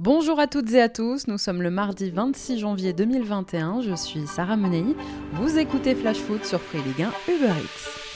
Bonjour à toutes et à tous, nous sommes le mardi 26 janvier 2021, je suis Sarah Menei, vous écoutez Flash Foot sur Free Ligue 1 Uber Eats.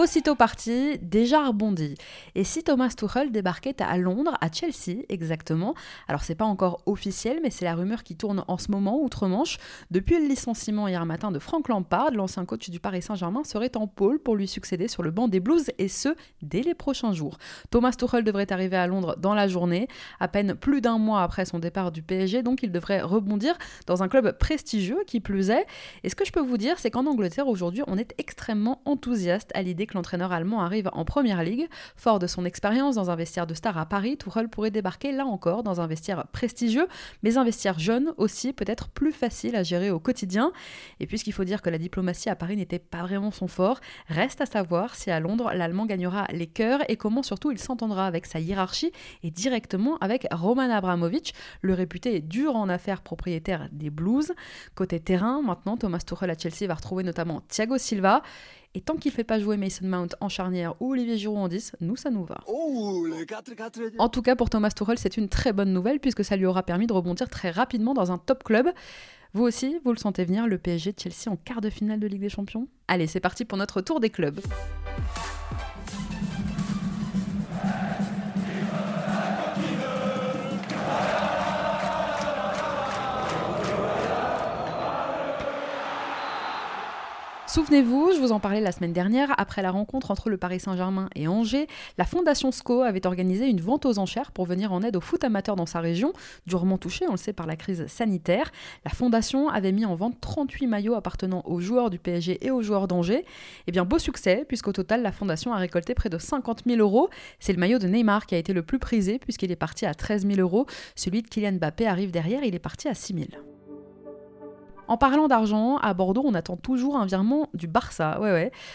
Aussitôt parti, déjà rebondi. Et si Thomas Tuchel débarquait à Londres, à Chelsea exactement, alors c'est pas encore officiel, mais c'est la rumeur qui tourne en ce moment outre-Manche. Depuis le licenciement hier matin de Frank Lampard, l'ancien coach du Paris Saint-Germain serait en pôle pour lui succéder sur le banc des Blues, et ce, dès les prochains jours. Thomas Tuchel devrait arriver à Londres dans la journée, à peine plus d'un mois après son départ du PSG, donc il devrait rebondir dans un club prestigieux qui plus est. Et ce que je peux vous dire, c'est qu'en Angleterre aujourd'hui, on est extrêmement enthousiaste à l'idée l'entraîneur allemand arrive en première ligue. Fort de son expérience dans un vestiaire de star à Paris, Tuchel pourrait débarquer là encore dans un vestiaire prestigieux, mais un vestiaire jeune aussi, peut-être plus facile à gérer au quotidien. Et puisqu'il faut dire que la diplomatie à Paris n'était pas vraiment son fort, reste à savoir si à Londres l'Allemand gagnera les cœurs et comment surtout il s'entendra avec sa hiérarchie et directement avec Roman Abramovich, le réputé dur en affaires propriétaire des Blues. Côté terrain, maintenant Thomas Tuchel à Chelsea va retrouver notamment Thiago Silva. Et tant qu'il ne fait pas jouer Mason Mount en charnière ou Olivier Giroud en 10, nous, ça nous va. Oh, en tout cas, pour Thomas Tuchel, c'est une très bonne nouvelle puisque ça lui aura permis de rebondir très rapidement dans un top club. Vous aussi, vous le sentez venir, le PSG de Chelsea en quart de finale de Ligue des Champions Allez, c'est parti pour notre tour des clubs. Souvenez-vous, je vous en parlais la semaine dernière, après la rencontre entre le Paris Saint-Germain et Angers, la Fondation SCO avait organisé une vente aux enchères pour venir en aide aux foot amateurs dans sa région, durement touchée, on le sait, par la crise sanitaire. La Fondation avait mis en vente 38 maillots appartenant aux joueurs du PSG et aux joueurs d'Angers. Eh bien, beau succès, puisqu'au total, la Fondation a récolté près de 50 000 euros. C'est le maillot de Neymar qui a été le plus prisé, puisqu'il est parti à 13 000 euros. Celui de Kylian Mbappé arrive derrière, il est parti à 6 000. En parlant d'argent, à Bordeaux, on attend toujours un virement du Barça,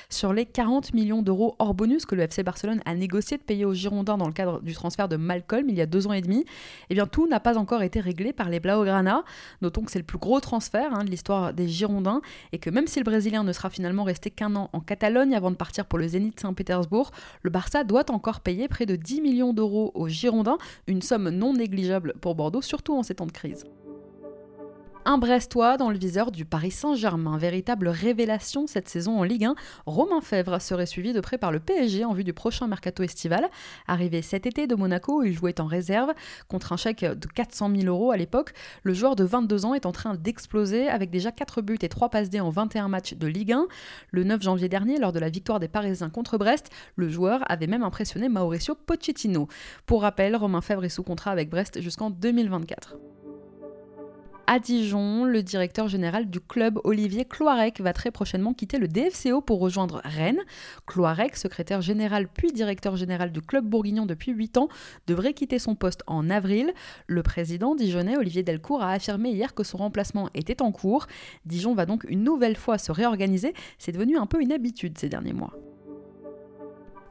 sur les 40 millions d'euros hors bonus que le FC Barcelone a négocié de payer aux Girondins dans le cadre du transfert de Malcolm il y a deux ans et demi. Eh bien, tout n'a pas encore été réglé par les Blaugrana. Notons que c'est le plus gros transfert hein, de l'histoire des Girondins et que même si le Brésilien ne sera finalement resté qu'un an en Catalogne avant de partir pour le Zénith Saint-Pétersbourg, le Barça doit encore payer près de 10 millions d'euros aux Girondins, une somme non négligeable pour Bordeaux, surtout en ces temps de crise un Brestois dans le viseur du Paris Saint-Germain. Véritable révélation cette saison en Ligue 1. Romain Fèvre serait suivi de près par le PSG en vue du prochain mercato estival. Arrivé cet été de Monaco, où il jouait en réserve contre un chèque de 400 000 euros à l'époque. Le joueur de 22 ans est en train d'exploser avec déjà 4 buts et 3 passes D en 21 matchs de Ligue 1. Le 9 janvier dernier, lors de la victoire des Parisiens contre Brest, le joueur avait même impressionné Mauricio Pochettino. Pour rappel, Romain Fèvre est sous contrat avec Brest jusqu'en 2024. À Dijon, le directeur général du club Olivier Cloirec va très prochainement quitter le DFCO pour rejoindre Rennes. Cloirec, secrétaire général puis directeur général du club bourguignon depuis 8 ans, devrait quitter son poste en avril. Le président dijonnais Olivier Delcourt a affirmé hier que son remplacement était en cours. Dijon va donc une nouvelle fois se réorganiser. C'est devenu un peu une habitude ces derniers mois.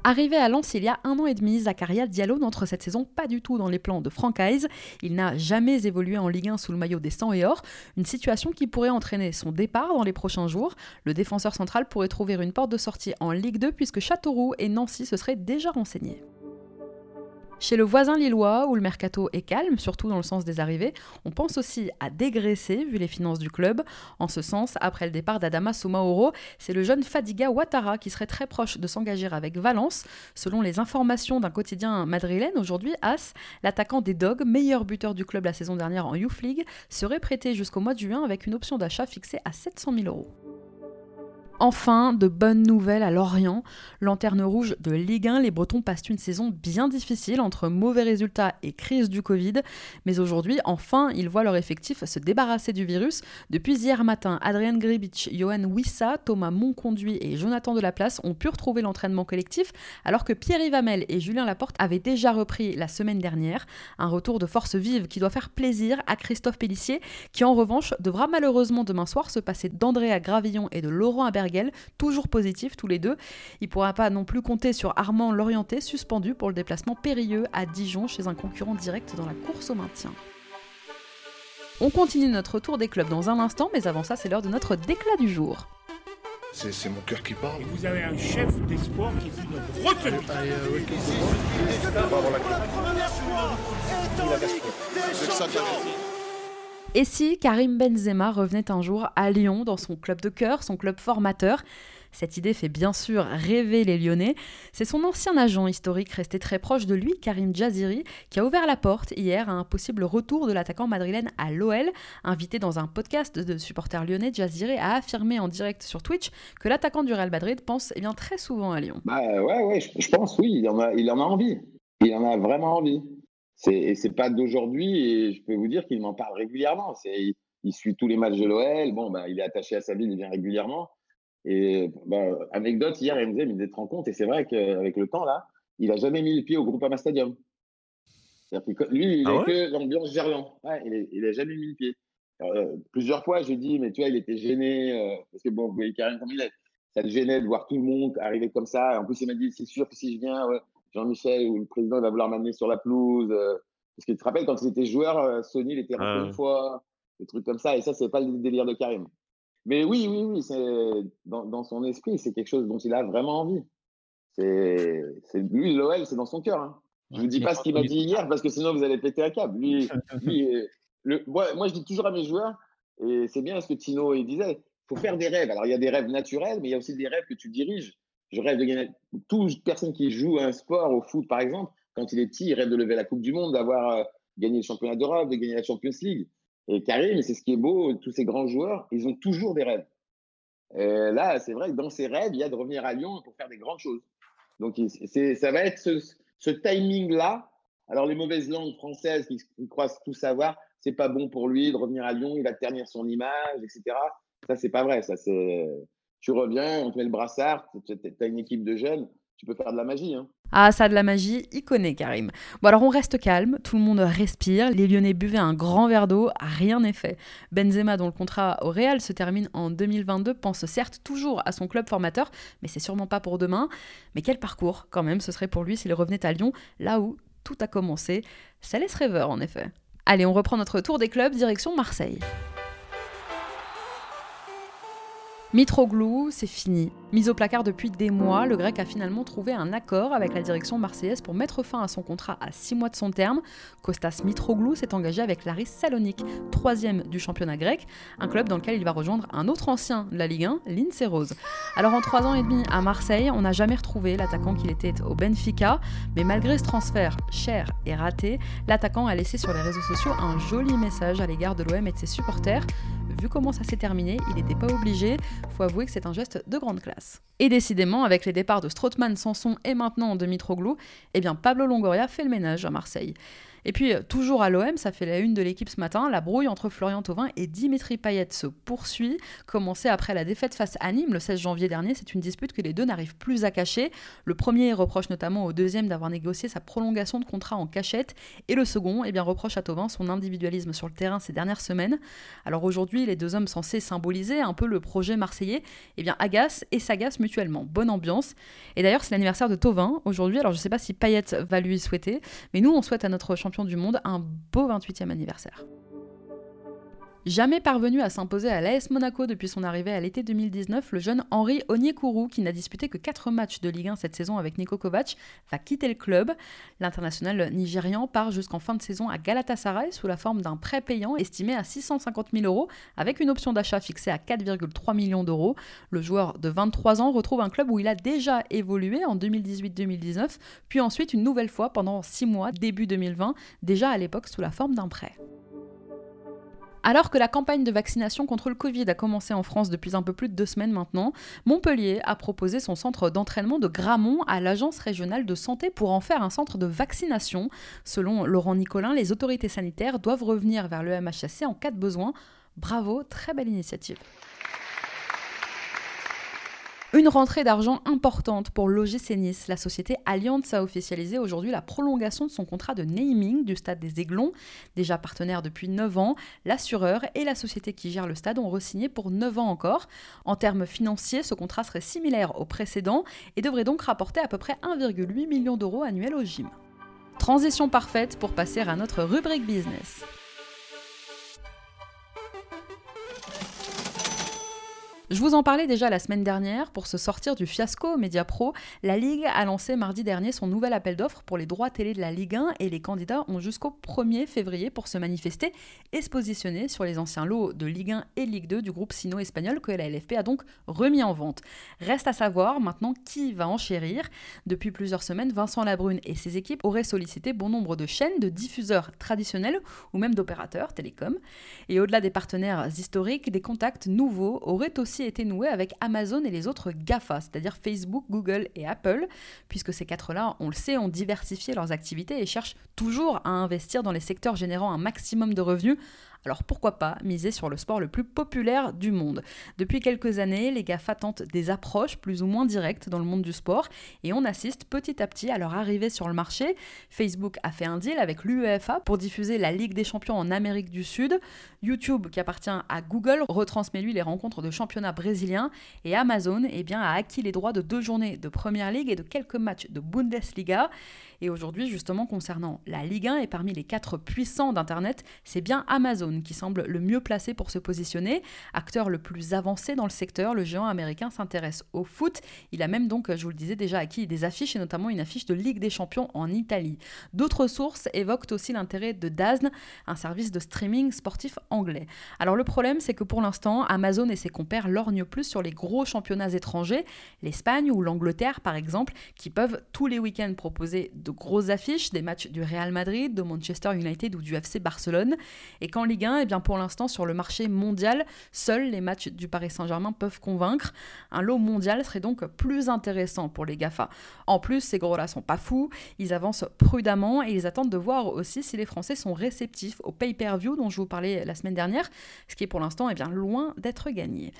Arrivé à Lens il y a un an et demi, Zakaria Diallo n'entre cette saison pas du tout dans les plans de Francaise. Il n'a jamais évolué en Ligue 1 sous le maillot des 100 et or, une situation qui pourrait entraîner son départ dans les prochains jours. Le défenseur central pourrait trouver une porte de sortie en Ligue 2 puisque Châteauroux et Nancy se seraient déjà renseignés. Chez le voisin lillois, où le mercato est calme, surtout dans le sens des arrivées, on pense aussi à dégraisser vu les finances du club. En ce sens, après le départ d'Adama Soumaoro, c'est le jeune Fadiga Ouattara qui serait très proche de s'engager avec Valence. Selon les informations d'un quotidien madrilène, aujourd'hui, As, l'attaquant des Dogs, meilleur buteur du club la saison dernière en Youth League, serait prêté jusqu'au mois de juin avec une option d'achat fixée à 700 000 euros. Enfin, de bonnes nouvelles à Lorient. Lanterne rouge de Ligue 1, les Bretons passent une saison bien difficile entre mauvais résultats et crise du Covid. Mais aujourd'hui, enfin, ils voient leur effectif se débarrasser du virus. Depuis hier matin, Adrien Gribic, Johan Wissa, Thomas Monconduit et Jonathan Delaplace ont pu retrouver l'entraînement collectif, alors que Pierre-Yves et Julien Laporte avaient déjà repris la semaine dernière. Un retour de force vive qui doit faire plaisir à Christophe Pellissier, qui en revanche devra malheureusement demain soir se passer d'Andrea Gravillon et de Laurent Toujours positifs tous les deux. Il pourra pas non plus compter sur Armand Lorienté, suspendu pour le déplacement périlleux à Dijon chez un concurrent direct dans la course au maintien. On continue notre tour des clubs dans un instant, mais avant ça, c'est l'heure de notre déclat du jour. C'est mon cœur qui parle. Et vous avez un chef d'espoir qui est une retenue. Et si Karim Benzema revenait un jour à Lyon dans son club de cœur, son club formateur? Cette idée fait bien sûr rêver les Lyonnais. C'est son ancien agent historique resté très proche de lui, Karim Jaziri, qui a ouvert la porte hier à un possible retour de l'attaquant madrilène à l'OL. Invité dans un podcast de supporters lyonnais, Jaziri a affirmé en direct sur Twitch que l'attaquant du Real Madrid pense eh bien, très souvent à Lyon. Bah ouais, ouais, je, pense oui, il en, a, il en a envie. Il en a vraiment envie. Et c'est pas d'aujourd'hui, et je peux vous dire qu'il m'en parle régulièrement. Il, il, suit tous les matchs de l'OL. Bon, bah, il est attaché à sa ville, il vient régulièrement. Et bah, anecdote, hier, il me disait, mais vous êtes compte, et c'est vrai qu'avec le temps, là, il n'a jamais mis le pied au Groupama Stadium. lui, il ah que l'ambiance Gerland. Ouais, il n'a jamais mis le pied. Euh, plusieurs fois, j'ai dit, mais tu vois, il était gêné, euh, parce que bon, vous voyez Karim comme il est, ça le gênait de voir tout le monde arriver comme ça. En plus, il m'a dit, c'est sûr que si je viens, Jean-Michel ou le président va vouloir m'amener sur la pelouse. Euh, parce que tu te rappelles, quand il était joueur, Sony, il était rentré une fois, des trucs comme ça, et ça, c'est pas le délire de Karim. Mais oui, oui, oui, c'est dans, dans, son esprit, c'est quelque chose dont il a vraiment envie. C'est lui, l'OL, c'est dans son cœur. Hein. Je vous dis pas ce qu'il m'a dit hier parce que sinon vous allez péter un câble. Lui, lui le, moi, moi, je dis toujours à mes joueurs, et c'est bien ce que Tino il disait, il faut faire des rêves. Alors il y a des rêves naturels, mais il y a aussi des rêves que tu diriges. Je rêve de gagner. Toute personne qui joue un sport, au foot par exemple, quand il est petit, il rêve de lever la Coupe du Monde, d'avoir euh, gagné le championnat d'Europe, de gagner la Champions League. Et Karim, c'est ce qui est beau, tous ces grands joueurs, ils ont toujours des rêves. Et là, c'est vrai que dans ces rêves, il y a de revenir à Lyon pour faire des grandes choses. Donc, ça va être ce, timing-là. Alors, les mauvaises langues françaises qui, croient tout savoir, c'est pas bon pour lui de revenir à Lyon, il va ternir son image, etc. Ça, c'est pas vrai. Ça, c'est, tu reviens, on te met le brassard, tu as une équipe de jeunes, tu peux faire de la magie. Hein. Ah, ça de la magie, il connaît Karim. Bon alors on reste calme, tout le monde respire, les Lyonnais buvaient un grand verre d'eau, rien n'est fait. Benzema, dont le contrat au Real se termine en 2022, pense certes toujours à son club formateur, mais c'est sûrement pas pour demain. Mais quel parcours quand même ce serait pour lui s'il revenait à Lyon, là où tout a commencé. Ça laisse rêveur en effet. Allez, on reprend notre tour des clubs, direction Marseille. Mitroglou, c'est fini. Mis au placard depuis des mois, le grec a finalement trouvé un accord avec la direction marseillaise pour mettre fin à son contrat à 6 mois de son terme. Kostas Mitroglou s'est engagé avec Laris Salonique, troisième du championnat grec, un club dans lequel il va rejoindre un autre ancien de la Ligue 1, l'Inse Rose. Alors en trois ans et demi à Marseille, on n'a jamais retrouvé l'attaquant qu'il était au Benfica, mais malgré ce transfert cher et raté, l'attaquant a laissé sur les réseaux sociaux un joli message à l'égard de l'OM et de ses supporters. Vu comment ça s'est terminé, il n'était pas obligé, faut avouer que c'est un geste de grande classe. Et décidément, avec les départs de Strootman, Sanson et maintenant de Mitroglou, eh bien Pablo Longoria fait le ménage à Marseille. Et puis, euh, toujours à l'OM, ça fait la une de l'équipe ce matin, la brouille entre Florian Thauvin et Dimitri Payet se poursuit. Commencée après la défaite face à Nîmes le 16 janvier dernier, c'est une dispute que les deux n'arrivent plus à cacher. Le premier reproche notamment au deuxième d'avoir négocié sa prolongation de contrat en cachette, et le second eh bien, reproche à Thauvin son individualisme sur le terrain ces dernières semaines. Alors aujourd'hui, les deux hommes censés symboliser un peu le projet marseillais, eh bien, agacent et s'agacent mutuellement. Bonne ambiance. Et d'ailleurs, c'est l'anniversaire de Thauvin aujourd'hui, alors je ne sais pas si Payet va lui souhaiter, mais nous, on souhaite à notre champion du monde un beau 28e anniversaire. Jamais parvenu à s'imposer à l'AS Monaco depuis son arrivée à l'été 2019, le jeune Henri Onyekuru, qui n'a disputé que 4 matchs de Ligue 1 cette saison avec Niko Kovac, va quitter le club. L'international nigérian part jusqu'en fin de saison à Galatasaray sous la forme d'un prêt payant estimé à 650 000 euros avec une option d'achat fixée à 4,3 millions d'euros. Le joueur de 23 ans retrouve un club où il a déjà évolué en 2018-2019, puis ensuite une nouvelle fois pendant 6 mois début 2020, déjà à l'époque sous la forme d'un prêt. Alors que la campagne de vaccination contre le Covid a commencé en France depuis un peu plus de deux semaines maintenant, Montpellier a proposé son centre d'entraînement de Gramont à l'Agence régionale de santé pour en faire un centre de vaccination. Selon Laurent Nicolin, les autorités sanitaires doivent revenir vers le MHSC en cas de besoin. Bravo, très belle initiative. Une rentrée d'argent importante pour l'OGC Nice. La société Allianz a officialisé aujourd'hui la prolongation de son contrat de naming du stade des Aiglons. Déjà partenaire depuis 9 ans, l'assureur et la société qui gère le stade ont re-signé pour 9 ans encore. En termes financiers, ce contrat serait similaire au précédent et devrait donc rapporter à peu près 1,8 million d'euros annuels au gym. Transition parfaite pour passer à notre rubrique business. Je vous en parlais déjà la semaine dernière, pour se sortir du fiasco Media Pro, la Ligue a lancé mardi dernier son nouvel appel d'offres pour les droits télé de la Ligue 1 et les candidats ont jusqu'au 1er février pour se manifester et se positionner sur les anciens lots de Ligue 1 et Ligue 2 du groupe sino-espagnol que la LFP a donc remis en vente. Reste à savoir maintenant qui va enchérir. Depuis plusieurs semaines, Vincent Labrune et ses équipes auraient sollicité bon nombre de chaînes, de diffuseurs traditionnels ou même d'opérateurs télécoms. Et au-delà des partenaires historiques, des contacts nouveaux auraient aussi été noué avec Amazon et les autres GAFA, c'est-à-dire Facebook, Google et Apple, puisque ces quatre-là, on le sait, ont diversifié leurs activités et cherchent toujours à investir dans les secteurs générant un maximum de revenus alors pourquoi pas miser sur le sport le plus populaire du monde Depuis quelques années, les GAFA tentent des approches plus ou moins directes dans le monde du sport et on assiste petit à petit à leur arrivée sur le marché. Facebook a fait un deal avec l'UEFA pour diffuser la Ligue des champions en Amérique du Sud. YouTube, qui appartient à Google, retransmet lui les rencontres de championnat brésilien et Amazon eh a acquis les droits de deux journées de Première Ligue et de quelques matchs de Bundesliga. Et aujourd'hui, justement, concernant la Ligue 1 et parmi les quatre puissants d'Internet, c'est bien Amazon qui semble le mieux placé pour se positionner. Acteur le plus avancé dans le secteur, le géant américain s'intéresse au foot. Il a même donc, je vous le disais déjà, acquis des affiches et notamment une affiche de Ligue des Champions en Italie. D'autres sources évoquent aussi l'intérêt de DAZN, un service de streaming sportif anglais. Alors le problème, c'est que pour l'instant, Amazon et ses compères lorgnent plus sur les gros championnats étrangers, l'Espagne ou l'Angleterre par exemple, qui peuvent tous les week-ends proposer de grosses affiches, des matchs du Real Madrid, de Manchester United ou du FC Barcelone. Et qu'en Ligue 1, eh bien pour l'instant, sur le marché mondial, seuls les matchs du Paris Saint-Germain peuvent convaincre. Un lot mondial serait donc plus intéressant pour les GAFA. En plus, ces gros-là sont pas fous, ils avancent prudemment et ils attendent de voir aussi si les Français sont réceptifs au pay-per-view dont je vous parlais la semaine dernière, ce qui est pour l'instant eh bien, loin d'être gagné.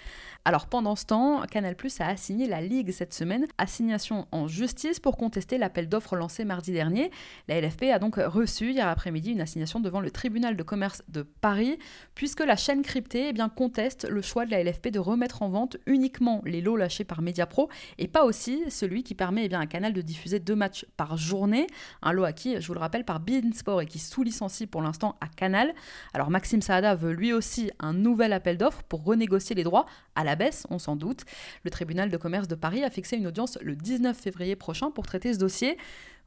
Alors pendant ce temps, Canal Plus a assigné la Ligue cette semaine, assignation en justice pour contester l'appel d'offres lancé mardi dernier. La LFP a donc reçu hier après-midi une assignation devant le tribunal de commerce de Paris, puisque la chaîne cryptée eh bien, conteste le choix de la LFP de remettre en vente uniquement les lots lâchés par Mediapro et pas aussi celui qui permet eh bien, à Canal de diffuser deux matchs par journée, un lot acquis, je vous le rappelle, par Sport et qui sous-licencie pour l'instant à Canal. Alors Maxime Saada veut lui aussi un nouvel appel d'offres pour renégocier les droits à la baisse, on s'en doute. Le tribunal de commerce de Paris a fixé une audience le 19 février prochain pour traiter ce dossier.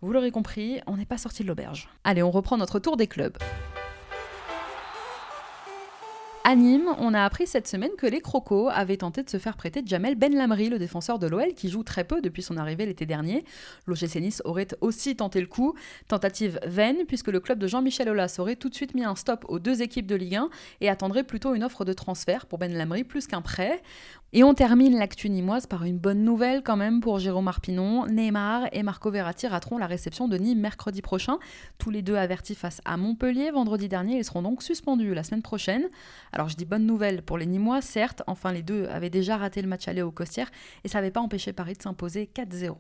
Vous l'aurez compris, on n'est pas sorti de l'auberge. Allez, on reprend notre tour des clubs. À Nîmes, on a appris cette semaine que les Crocos avaient tenté de se faire prêter Jamel Ben Lamri, le défenseur de l'OL, qui joue très peu depuis son arrivée l'été dernier. L'OGC Nice aurait aussi tenté le coup. Tentative vaine, puisque le club de Jean-Michel Aulas aurait tout de suite mis un stop aux deux équipes de Ligue 1 et attendrait plutôt une offre de transfert pour Ben Lamri plus qu'un prêt. Et on termine l'actu nimoise par une bonne nouvelle quand même pour Jérôme Arpinon. Neymar et Marco Verratti rateront la réception de Nîmes mercredi prochain. Tous les deux avertis face à Montpellier vendredi dernier. Ils seront donc suspendus la semaine prochaine. Alors je dis bonne nouvelle pour les Nîmois, certes. Enfin, les deux avaient déjà raté le match aller au Costières et ça n'avait pas empêché Paris de s'imposer 4-0.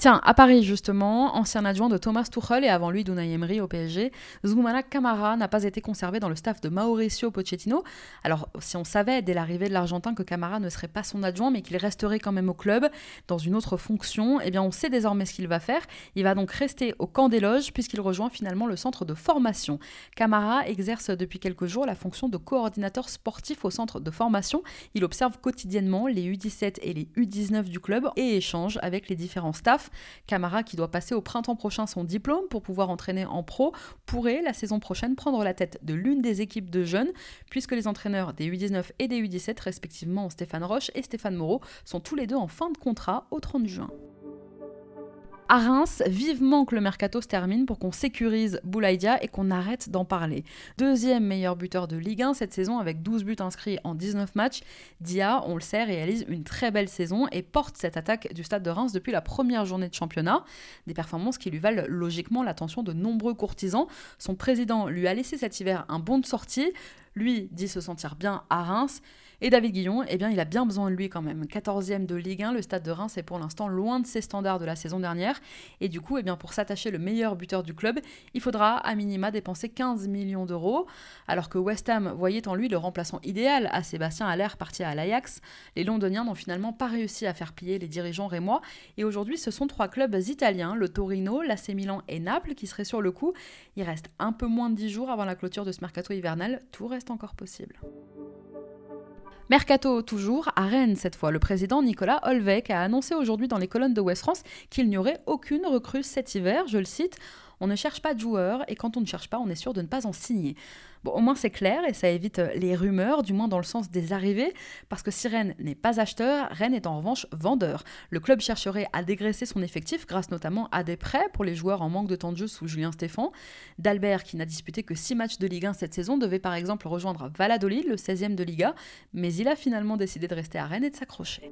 Tiens, à Paris justement, ancien adjoint de Thomas Tuchel et avant lui d'Unai au PSG, Zoumana Camara n'a pas été conservé dans le staff de Mauricio Pochettino. Alors, si on savait dès l'arrivée de l'Argentin que Camara ne serait pas son adjoint, mais qu'il resterait quand même au club dans une autre fonction, eh bien, on sait désormais ce qu'il va faire. Il va donc rester au camp des loges puisqu'il rejoint finalement le centre de formation. Camara exerce depuis quelques jours la fonction de coordinateur sportif au centre de formation. Il observe quotidiennement les U17 et les U19 du club et échange avec les différents staffs. Camara, qui doit passer au printemps prochain son diplôme pour pouvoir entraîner en pro, pourrait la saison prochaine prendre la tête de l'une des équipes de jeunes, puisque les entraîneurs des U19 et des U17, respectivement Stéphane Roche et Stéphane Moreau, sont tous les deux en fin de contrat au 30 juin à Reims, vivement que le mercato se termine pour qu'on sécurise Boulaïdia et qu'on arrête d'en parler. Deuxième meilleur buteur de Ligue 1 cette saison avec 12 buts inscrits en 19 matchs, Dia, on le sait, réalise une très belle saison et porte cette attaque du stade de Reims depuis la première journée de championnat. Des performances qui lui valent logiquement l'attention de nombreux courtisans. Son président lui a laissé cet hiver un bon de sortie. Lui dit se sentir bien à Reims. Et David Guillon, eh bien, il a bien besoin de lui quand même. 14e de Ligue 1, le stade de Reims est pour l'instant loin de ses standards de la saison dernière. Et du coup, eh bien, pour s'attacher le meilleur buteur du club, il faudra à minima dépenser 15 millions d'euros. Alors que West Ham voyait en lui le remplaçant idéal à Sébastien Haller parti à l'Ajax, les Londoniens n'ont finalement pas réussi à faire plier les dirigeants rémois. Et aujourd'hui, ce sont trois clubs italiens, le Torino, l'AC Milan et Naples, qui seraient sur le coup. Il reste un peu moins de 10 jours avant la clôture de ce mercato hivernal. Tout reste encore possible. Mercato toujours, à Rennes cette fois. Le président Nicolas Holvec a annoncé aujourd'hui dans les colonnes de West France qu'il n'y aurait aucune recrue cet hiver, je le cite. On ne cherche pas de joueurs et quand on ne cherche pas, on est sûr de ne pas en signer. Bon, au moins c'est clair et ça évite euh, les rumeurs, du moins dans le sens des arrivées, parce que si Rennes n'est pas acheteur, Rennes est en revanche vendeur. Le club chercherait à dégraisser son effectif grâce notamment à des prêts pour les joueurs en manque de temps de jeu sous Julien Stéphan. D'Albert, qui n'a disputé que 6 matchs de Ligue 1 cette saison, devait par exemple rejoindre Valladolid, le 16e de Liga, mais il a finalement décidé de rester à Rennes et de s'accrocher.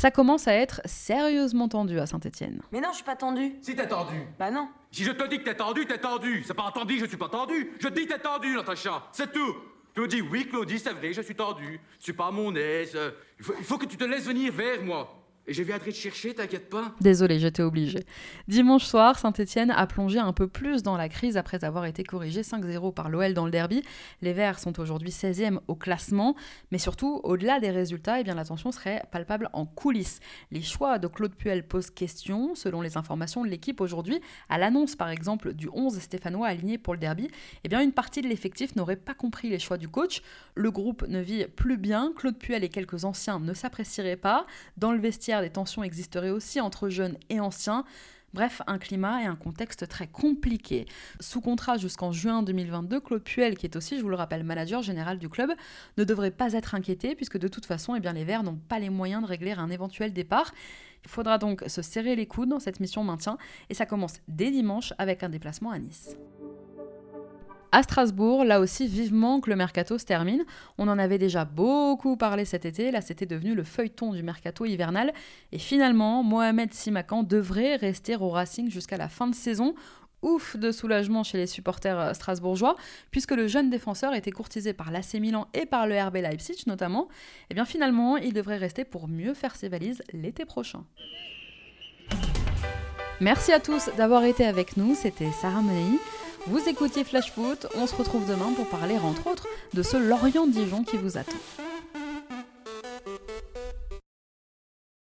Ça commence à être sérieusement tendu à Saint-Etienne. Mais non, je suis pas tendu. Si t'es tendu. Bah non. Si je te dis que t'es tendu, t'es tendu. C'est pas entendu, je suis pas tendu. Je dis t'es tendu, Natacha. C'est tout. Tu me dis oui, Claudie, c'est vrai, je suis tendu. Je suis pas à mon aise. Il faut, il faut que tu te laisses venir vers moi. Et je viendrai te chercher, t'inquiète pas. Désolé, j'étais obligée. Dimanche soir, Saint-Etienne a plongé un peu plus dans la crise après avoir été corrigé 5-0 par l'OL dans le derby. Les Verts sont aujourd'hui 16e au classement, mais surtout, au-delà des résultats, eh bien, l'attention serait palpable en coulisses. Les choix de Claude Puel posent question, selon les informations de l'équipe aujourd'hui. À l'annonce, par exemple, du 11 stéphanois aligné pour le derby, eh bien, une partie de l'effectif n'aurait pas compris les choix du coach. Le groupe ne vit plus bien, Claude Puel et quelques anciens ne s'apprécieraient pas. Dans le vestiaire, des tensions existeraient aussi entre jeunes et anciens. Bref, un climat et un contexte très compliqué. Sous contrat jusqu'en juin 2022, Claude Puel, qui est aussi, je vous le rappelle, manager général du club, ne devrait pas être inquiété puisque de toute façon, eh bien, les Verts n'ont pas les moyens de régler un éventuel départ. Il faudra donc se serrer les coudes dans cette mission maintien et ça commence dès dimanche avec un déplacement à Nice. À Strasbourg, là aussi, vivement que le mercato se termine. On en avait déjà beaucoup parlé cet été, là c'était devenu le feuilleton du mercato hivernal. Et finalement, Mohamed Simakan devrait rester au Racing jusqu'à la fin de saison. Ouf de soulagement chez les supporters euh, strasbourgeois, puisque le jeune défenseur était courtisé par l'AC Milan et par le RB Leipzig notamment. Et bien finalement, il devrait rester pour mieux faire ses valises l'été prochain. Merci à tous d'avoir été avec nous, c'était Sarah Menei. Vous écoutiez Flash Foot, on se retrouve demain pour parler entre autres de ce Lorient-Dijon qui vous attend.